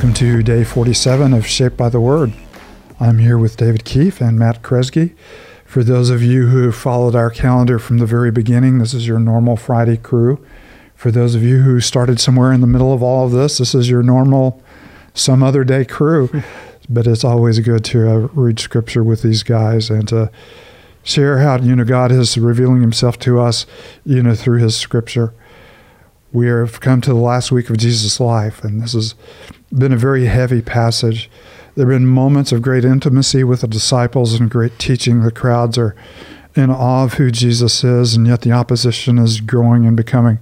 Welcome to day 47 of Shaped by the Word. I'm here with David Keefe and Matt Kresge. For those of you who followed our calendar from the very beginning, this is your normal Friday crew. For those of you who started somewhere in the middle of all of this, this is your normal some other day crew. but it's always good to uh, read scripture with these guys and to share how you know God is revealing Himself to us, you know, through His scripture. We have come to the last week of Jesus' life, and this has been a very heavy passage. There have been moments of great intimacy with the disciples and great teaching. The crowds are in awe of who Jesus is, and yet the opposition is growing and becoming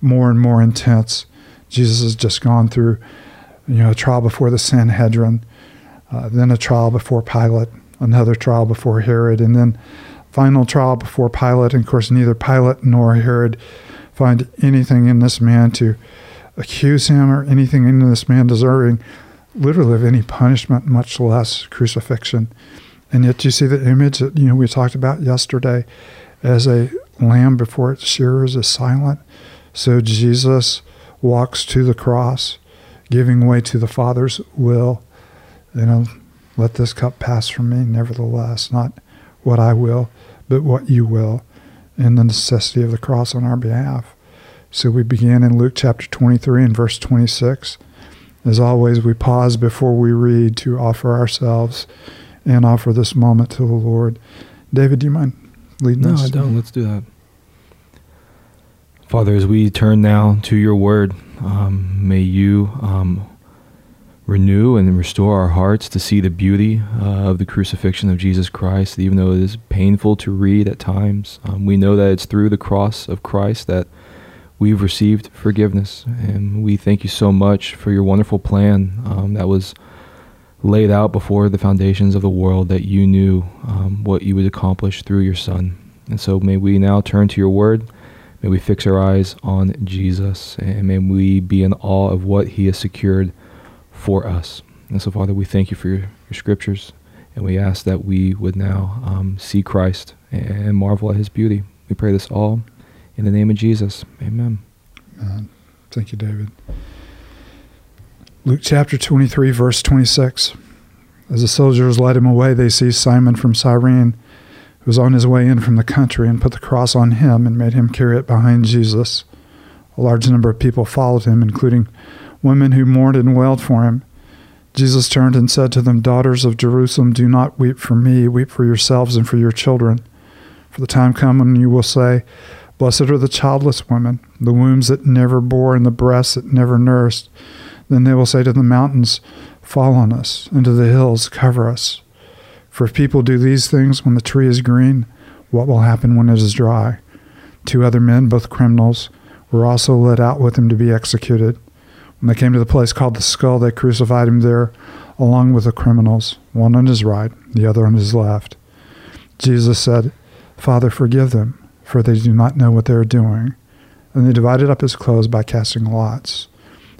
more and more intense. Jesus has just gone through, you know, a trial before the Sanhedrin, uh, then a trial before Pilate, another trial before Herod, and then final trial before Pilate. And of course, neither Pilate nor Herod find anything in this man to accuse him or anything in this man deserving literally of any punishment, much less crucifixion. And yet you see the image that you know we talked about yesterday as a lamb before its shearers is silent. So Jesus walks to the cross, giving way to the Father's will. You know, let this cup pass from me, nevertheless, not what I will, but what you will in the necessity of the cross on our behalf. So we begin in Luke chapter 23 and verse 26. As always, we pause before we read to offer ourselves and offer this moment to the Lord. David, do you mind leading no, us? No, I don't. Let's do that. Father, as we turn now to your word, um, may you um, renew and restore our hearts to see the beauty uh, of the crucifixion of Jesus Christ, even though it is painful to read at times. Um, we know that it's through the cross of Christ that we've received forgiveness. And we thank you so much for your wonderful plan um, that was laid out before the foundations of the world, that you knew um, what you would accomplish through your Son. And so may we now turn to your word. May we fix our eyes on Jesus, and may we be in awe of what he has secured for us. And so, Father, we thank you for your, your scriptures, and we ask that we would now um, see Christ and marvel at his beauty. We pray this all in the name of Jesus. Amen. Amen. Thank you, David. Luke chapter 23, verse 26. As the soldiers led him away, they seized Simon from Cyrene, who was on his way in from the country, and put the cross on him and made him carry it behind Jesus. A large number of people followed him, including women who mourned and wailed for him. Jesus turned and said to them, Daughters of Jerusalem, do not weep for me, weep for yourselves and for your children. For the time comes when you will say, Blessed are the childless women, the wombs that never bore, and the breasts that never nursed. Then they will say to the mountains, Fall on us, and to the hills, cover us. For if people do these things when the tree is green, what will happen when it is dry? Two other men, both criminals, were also led out with him to be executed. When they came to the place called the skull, they crucified him there along with the criminals, one on his right, the other on his left. Jesus said, Father, forgive them, for they do not know what they are doing. And they divided up his clothes by casting lots.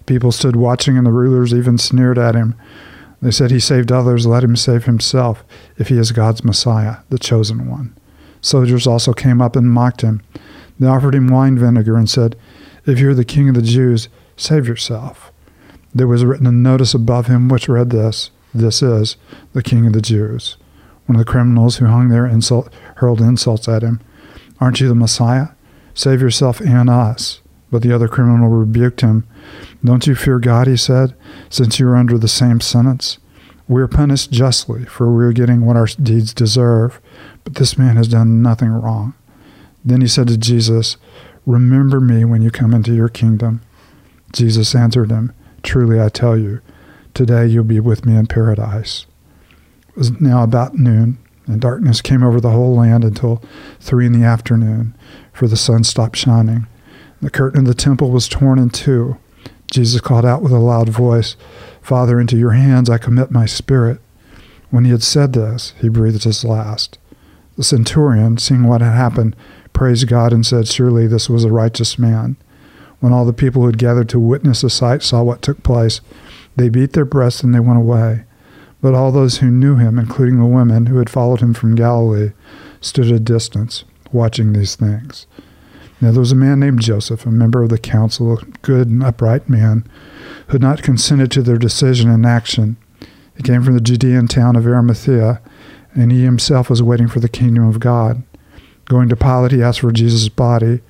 People stood watching, and the rulers even sneered at him. They said, He saved others, let him save himself, if he is God's Messiah, the chosen one. Soldiers also came up and mocked him. They offered him wine vinegar and said, If you're the king of the Jews, save yourself. There was written a notice above him which read this This is the king of the Jews. One of the criminals who hung there insult, hurled insults at him. Aren't you the Messiah? Save yourself and us. But the other criminal rebuked him. Don't you fear God, he said, since you are under the same sentence? We are punished justly, for we are getting what our deeds deserve, but this man has done nothing wrong. Then he said to Jesus, Remember me when you come into your kingdom. Jesus answered him, Truly I tell you, today you'll be with me in paradise. It was now about noon, and darkness came over the whole land until three in the afternoon, for the sun stopped shining. The curtain of the temple was torn in two. Jesus called out with a loud voice, Father, into your hands I commit my spirit. When he had said this, he breathed his last. The centurion, seeing what had happened, praised God and said, Surely this was a righteous man. When all the people who had gathered to witness the sight saw what took place, they beat their breasts and they went away. But all those who knew him, including the women who had followed him from Galilee, stood at a distance, watching these things. Now there was a man named Joseph, a member of the council, a good and upright man, who had not consented to their decision and action. He came from the Judean town of Arimathea, and he himself was waiting for the kingdom of God. Going to Pilate, he asked for Jesus' body.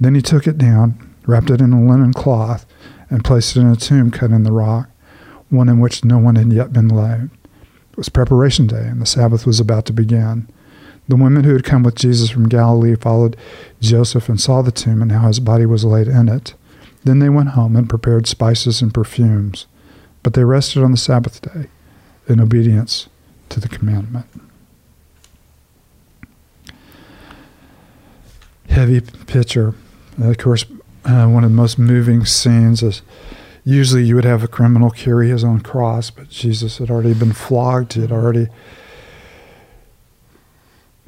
Then he took it down, wrapped it in a linen cloth, and placed it in a tomb cut in the rock, one in which no one had yet been laid. It was preparation day, and the Sabbath was about to begin. The women who had come with Jesus from Galilee followed Joseph and saw the tomb and how his body was laid in it. Then they went home and prepared spices and perfumes. But they rested on the Sabbath day in obedience to the commandment. Heavy picture. of course, uh, one of the most moving scenes is usually you would have a criminal carry his own cross, but Jesus had already been flogged. He had already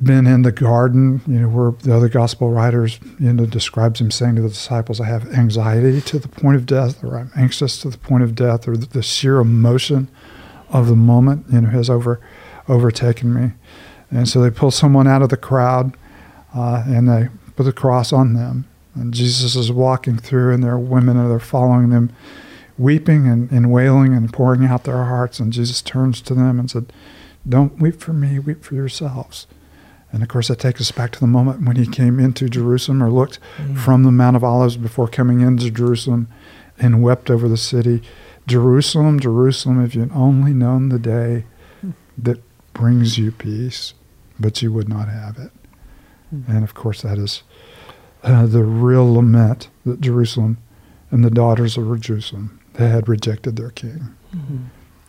been in the garden, you know, where the other gospel writers, you know, describes him saying to the disciples, I have anxiety to the point of death, or I'm anxious to the point of death, or the, sheer emotion of the moment, you know, has over overtaken me. And so they pull someone out of the crowd uh, and they put the cross on them. And Jesus is walking through, and there are women that are following them, weeping and, and wailing and pouring out their hearts. And Jesus turns to them and said, Don't weep for me, weep for yourselves. And of course, that takes us back to the moment when he came into Jerusalem or looked mm. from the Mount of Olives before coming into Jerusalem and wept over the city. Jerusalem, Jerusalem, if you'd only known the day that brings you peace, but you would not have it. Mm. And of course, that is uh, the real lament that Jerusalem and the daughters of Jerusalem had rejected their king. Mm-hmm.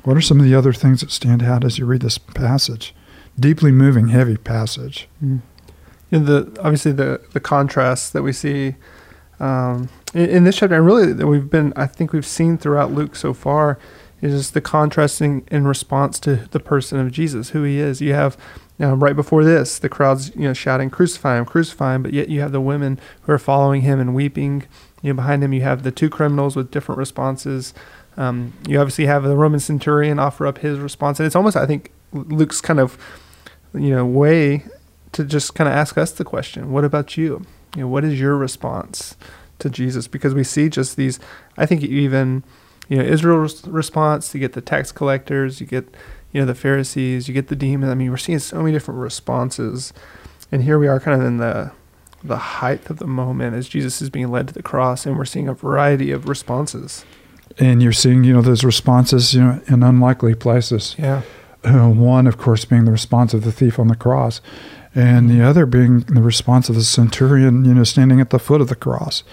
What are some of the other things that stand out as you read this passage? deeply moving, heavy passage. Mm. Know, the obviously the the contrast that we see um, in, in, this chapter, and really that we've been, I think we've seen throughout Luke so far, is the contrasting in response to the person of Jesus, who he is. You have you know, right before this, the crowds you know shouting, "Crucify him! Crucify him!" But yet you have the women who are following him and weeping. You know, behind him, you have the two criminals with different responses. Um, you obviously have the Roman centurion offer up his response, and it's almost, I think, Luke's kind of you know way to just kind of ask us the question what about you you know what is your response to jesus because we see just these i think even you know israel's response you get the tax collectors you get you know the pharisees you get the demons i mean we're seeing so many different responses. And here we are kind of in the the height of the moment as jesus is being led to the cross and we're seeing a variety of responses. And you're seeing you know those responses you know in unlikely places. Yeah. Uh, one, of course, being the response of the thief on the cross, and the other being the response of the centurion, you know, standing at the foot of the cross.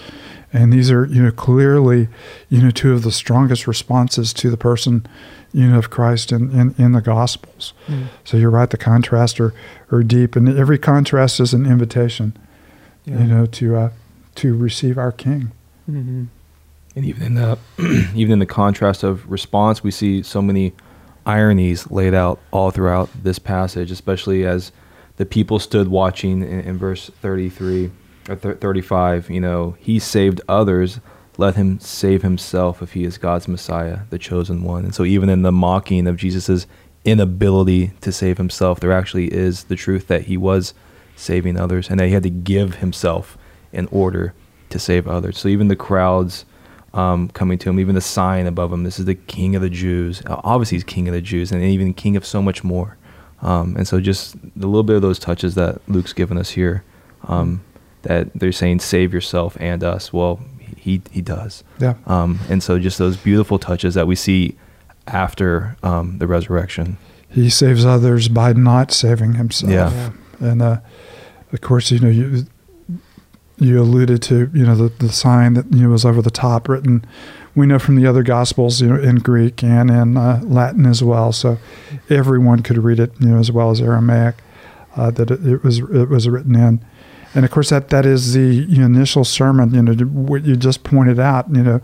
And these are, you know, clearly, you know, two of the strongest responses to the person, you know, of Christ in, in, in the Gospels. Mm. So you're right, the contrast are, are deep, and every contrast is an invitation, yeah. you know, to uh, to receive our King. Mm-hmm. And even in the even in the contrast of response, we see so many ironies laid out all throughout this passage, especially as the people stood watching in, in verse 33 or th- 35. You know, he saved others. Let him save himself if he is God's Messiah, the chosen one. And so, even in the mocking of Jesus's inability to save himself, there actually is the truth that he was saving others and that he had to give himself in order to save others. So, even the crowds um, coming to him, even the sign above him. This is the King of the Jews. Uh, obviously, he's King of the Jews, and even King of so much more. Um, and so, just a little bit of those touches that Luke's given us here, um, that they're saying, "Save yourself and us." Well, he he does. Yeah. Um, and so, just those beautiful touches that we see after um, the resurrection. He saves others by not saving himself. Yeah. yeah. And uh, of course, you know, you you alluded to, you know, the, the sign that you know was over the top written. We know from the other gospels, you know, in Greek and in uh, Latin as well, so everyone could read it, you know, as well as Aramaic. Uh, that it, it, was it was written in, and of course that that is the you know, initial sermon. You know, what you just pointed out. You know,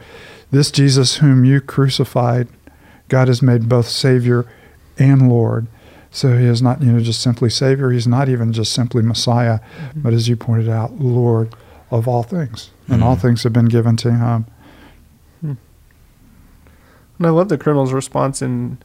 this Jesus whom you crucified, God has made both Savior and Lord. So he is not, you know, just simply Savior. He's not even just simply Messiah, mm-hmm. but as you pointed out, Lord of all things, and mm-hmm. all things have been given to him. Hmm. And I love the criminal's response in,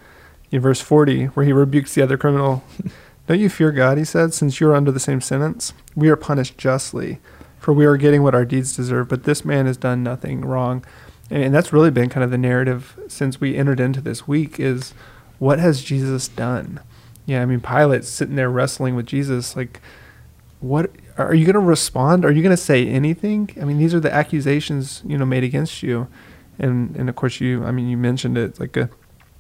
in verse 40, where he rebukes the other criminal. Don't you fear God, he said, since you are under the same sentence? We are punished justly, for we are getting what our deeds deserve, but this man has done nothing wrong. and that's really been kind of the narrative since we entered into this week is what has Jesus done? Yeah, I mean Pilate's sitting there wrestling with Jesus like what are you going to respond? Are you going to say anything? I mean, these are the accusations, you know, made against you. And and of course you I mean you mentioned it like a,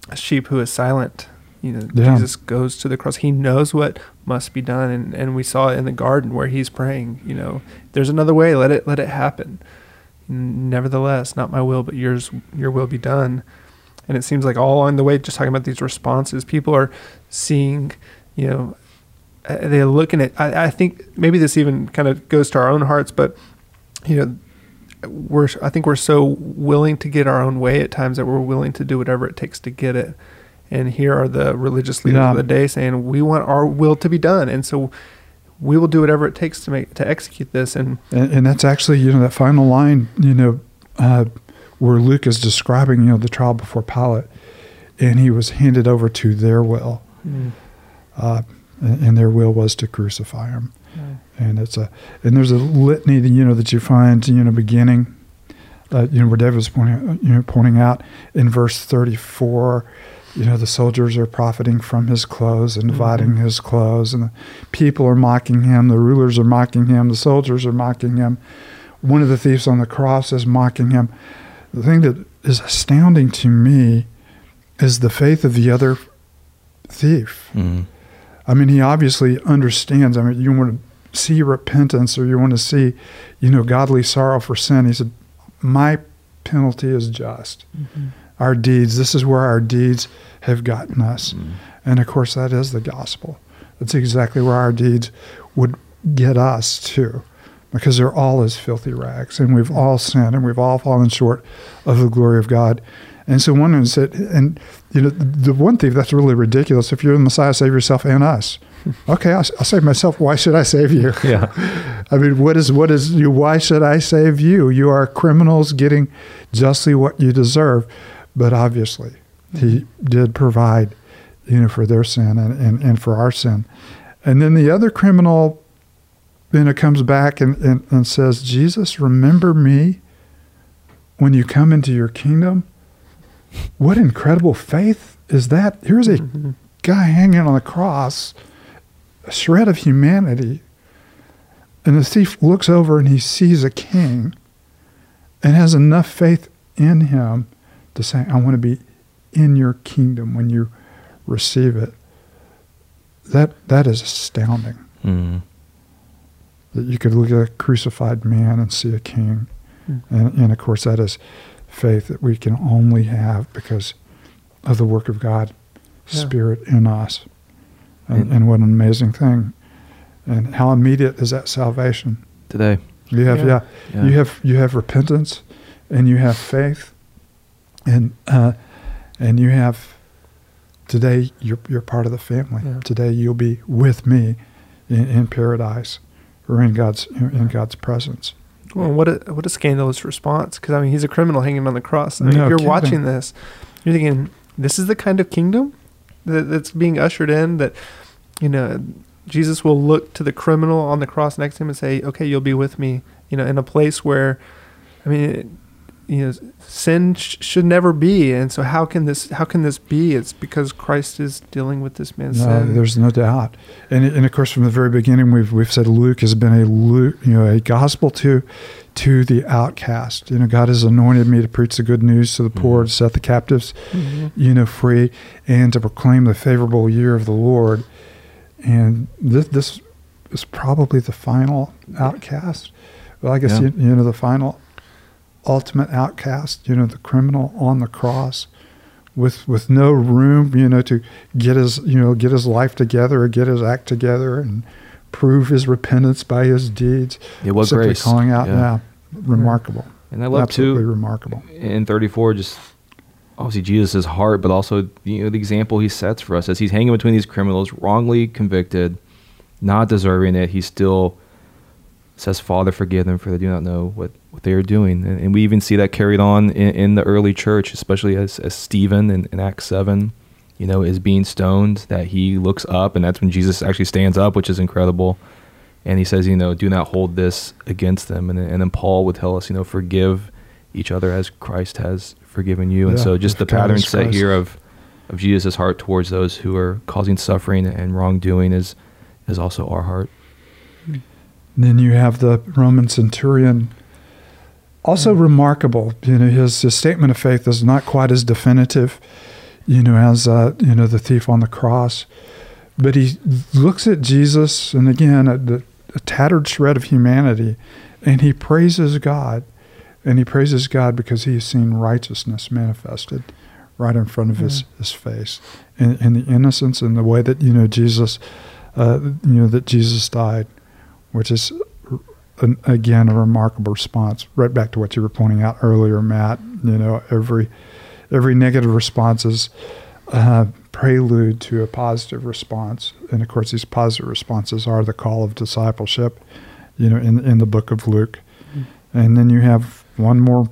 a sheep who is silent. You know, Yeah. Jesus goes to the cross. He knows what must be done and, and we saw it in the garden where he's praying, you know, there's another way, let it let it happen. Nevertheless, not my will, but yours your will be done. And it seems like all along the way, just talking about these responses, people are seeing, you know, uh, they're looking at. I, I think maybe this even kind of goes to our own hearts, but you know, we're. I think we're so willing to get our own way at times that we're willing to do whatever it takes to get it. And here are the religious leaders Yeah. of the day saying, "We want our will to be done," and so we will do whatever it takes to make to execute this. And And, and that's actually, you know, that final line, you know, uh, where Luke is describing, you know, the trial before Pilate, and he was handed over to their will, uh, and, and their will was to crucify him. And it's a, and there's a litany, that, you know, that you find, you know, beginning, uh, you know, where David was pointing, you know, pointing out in verse 34, you know, the soldiers are profiting from his clothes and dividing his clothes, and the people are mocking him, the rulers are mocking him, the soldiers are mocking him. One of the thieves on the cross is mocking him. The thing that is astounding to me is the faith of the other thief. Mm. I mean, he obviously understands. I mean, you want to see repentance or you want to see, you know, godly sorrow for sin. He said, My penalty is just. Our deeds, this is where our deeds have gotten us. Mm. And of course, that is the gospel. That's exactly where our deeds would get us too, because they're all as filthy rags, and we've all sinned, and we've all fallen short of the glory of God. And so one is that, and you know, the, one thief that's really ridiculous. If you're the Messiah, save yourself and us. Okay, I'll, I'll save myself. Why should I save you? Yeah. I mean, what is what is you? Why should I save you? You are criminals getting justly what you deserve. But obviously, he mm-hmm. did provide, you know, for their sin and, and, and for our sin. And then the other criminal, you know, comes back and, and, and says, Jesus, remember me when you come into your kingdom. What incredible faith is that? Here's a mm-hmm. guy hanging on the cross, a shred of humanity. And the thief looks over and he sees a king and has enough faith in him to say, I want to be in your kingdom when you receive it. That that is astounding. Mm. That you could look at a crucified man and see a king. Mm. And, and of course that is faith that we can only have because of the work of God, Yeah. Spirit in us. And, And- and what an amazing thing. And how immediate is that salvation? Today. You have Yeah. yeah, Yeah. you have you have repentance, and you have faith, and uh, and you have today you're you're part of the family. Yeah. Today you'll be with me in, in paradise, or in God's in God's presence. Well, what a what a scandalous response! Because I mean, he's a criminal hanging on the cross. I mean, No if you're kidding. watching this, you're thinking, this is the kind of kingdom that, that's being ushered in. That you know, Jesus will look to the criminal on the cross next to him and say, "Okay, you'll be with me." You know, in a place where, I mean, you know, sin sh- should never be. And so, how can this? How can this be? It's because Christ is dealing with this man's No, sin. there's no doubt, and and of course from the very beginning we've we've said Luke has been a Luke, you know a gospel to to the outcast. You know God has anointed me to preach the good news to the poor, Mhm. to set the captives Mhm. you know, free and to proclaim the favorable year of the Lord. And this, this is probably the final outcast. Well, I guess, Yeah. you, you know, the final ultimate outcast, you know, the criminal on the cross with, with no room, you know, to get his, you know, get his life together or get his act together and prove his repentance by his deeds. It was Simply grace. calling out, Yeah. yeah, remarkable. And I love Absolutely too remarkable. in 34 just obviously Jesus' heart, but also you know the example he sets for us as he's hanging between these criminals, wrongly convicted, not deserving it. He still says, "Father, forgive them, for they do not know what, what they are doing." And, and we even see that carried on in, in the early church, especially as, as Stephen in, in Acts seven, you know, is being stoned. That he looks up, and that's when Jesus actually stands up, which is incredible. And he says, you know, do not hold this against them. And, then- and then Paul would tell us, you know, forgive each other as Christ has forgiven you. And Yeah, so just the pattern set Christ. here of of Jesus' heart towards those who are causing suffering and wrongdoing is is also our heart. Then you have the Roman centurion. Also remarkable, you know, his, his statement of faith is not quite as definitive, you know, as uh, you know the thief on the cross, but he looks at Jesus and again at the a tattered shred of humanity, and he praises God, and he praises God because he has seen righteousness manifested right in front of his, his face, and, and the innocence and the way that you know Jesus, uh, you know that Jesus died which is an, again a remarkable response. Right back to what you were pointing out earlier, Matt. You know, every every negative response is uh, prelude to a positive response, and of course, these positive responses are the call of discipleship. You know, in in the book of Luke, and then you have one more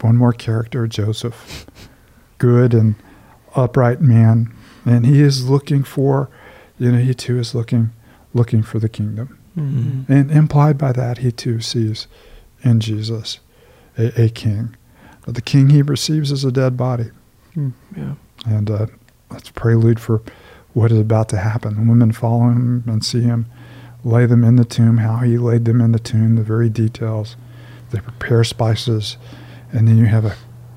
one more character, Joseph, good and upright man, and he is looking for, you know, he too is looking looking for the kingdom. Mhm. And implied by that, he too sees in Jesus a, a king. But the king he receives is a dead body. Mm. Yeah. And uh, that's prelude for what is about to happen. The women follow him and see him lay them in the tomb, how he laid them in the tomb, the very details. They prepare spices, and then you have a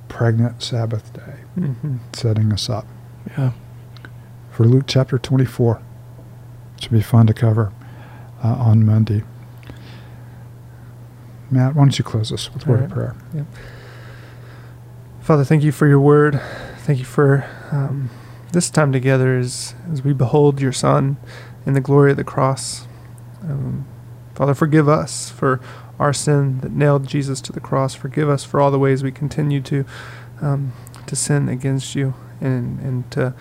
pregnant Sabbath day Mhm. setting us up Yeah. for Luke chapter 24. it Should be fun to cover uh, on Monday. Matt, why don't you close us with a word of right. prayer? Father, thank you for your word. Thank you for um, this time together as, as we behold your Son in the glory of the cross. Um, Father, forgive us for our sin that nailed Jesus to the cross. Forgive us for all the ways we continue to um, to sin against you and and to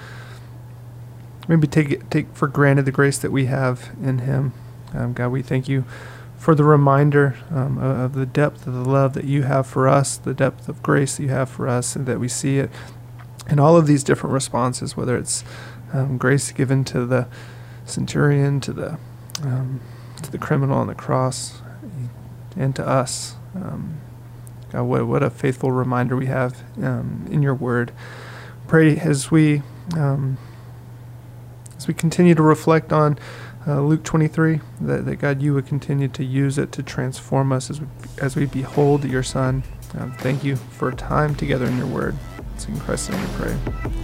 maybe take it, take for granted the grace that we have in Him. Um, God, we thank you for the reminder um, of, the depth of the love that you have for us, the depth of grace that you have for us, and that we see it in all of these different responses, whether it's um, grace given to the centurion, to the um, to the criminal on the cross, and to us. Um, God, what, what a faithful reminder we have um, in your word. Pray as we as we continue to reflect on uh, Luke 23, that, that God, you would continue to use it to transform us as we, as we behold your Son. Um, thank you for time together in your word. It's in Christ's name we pray.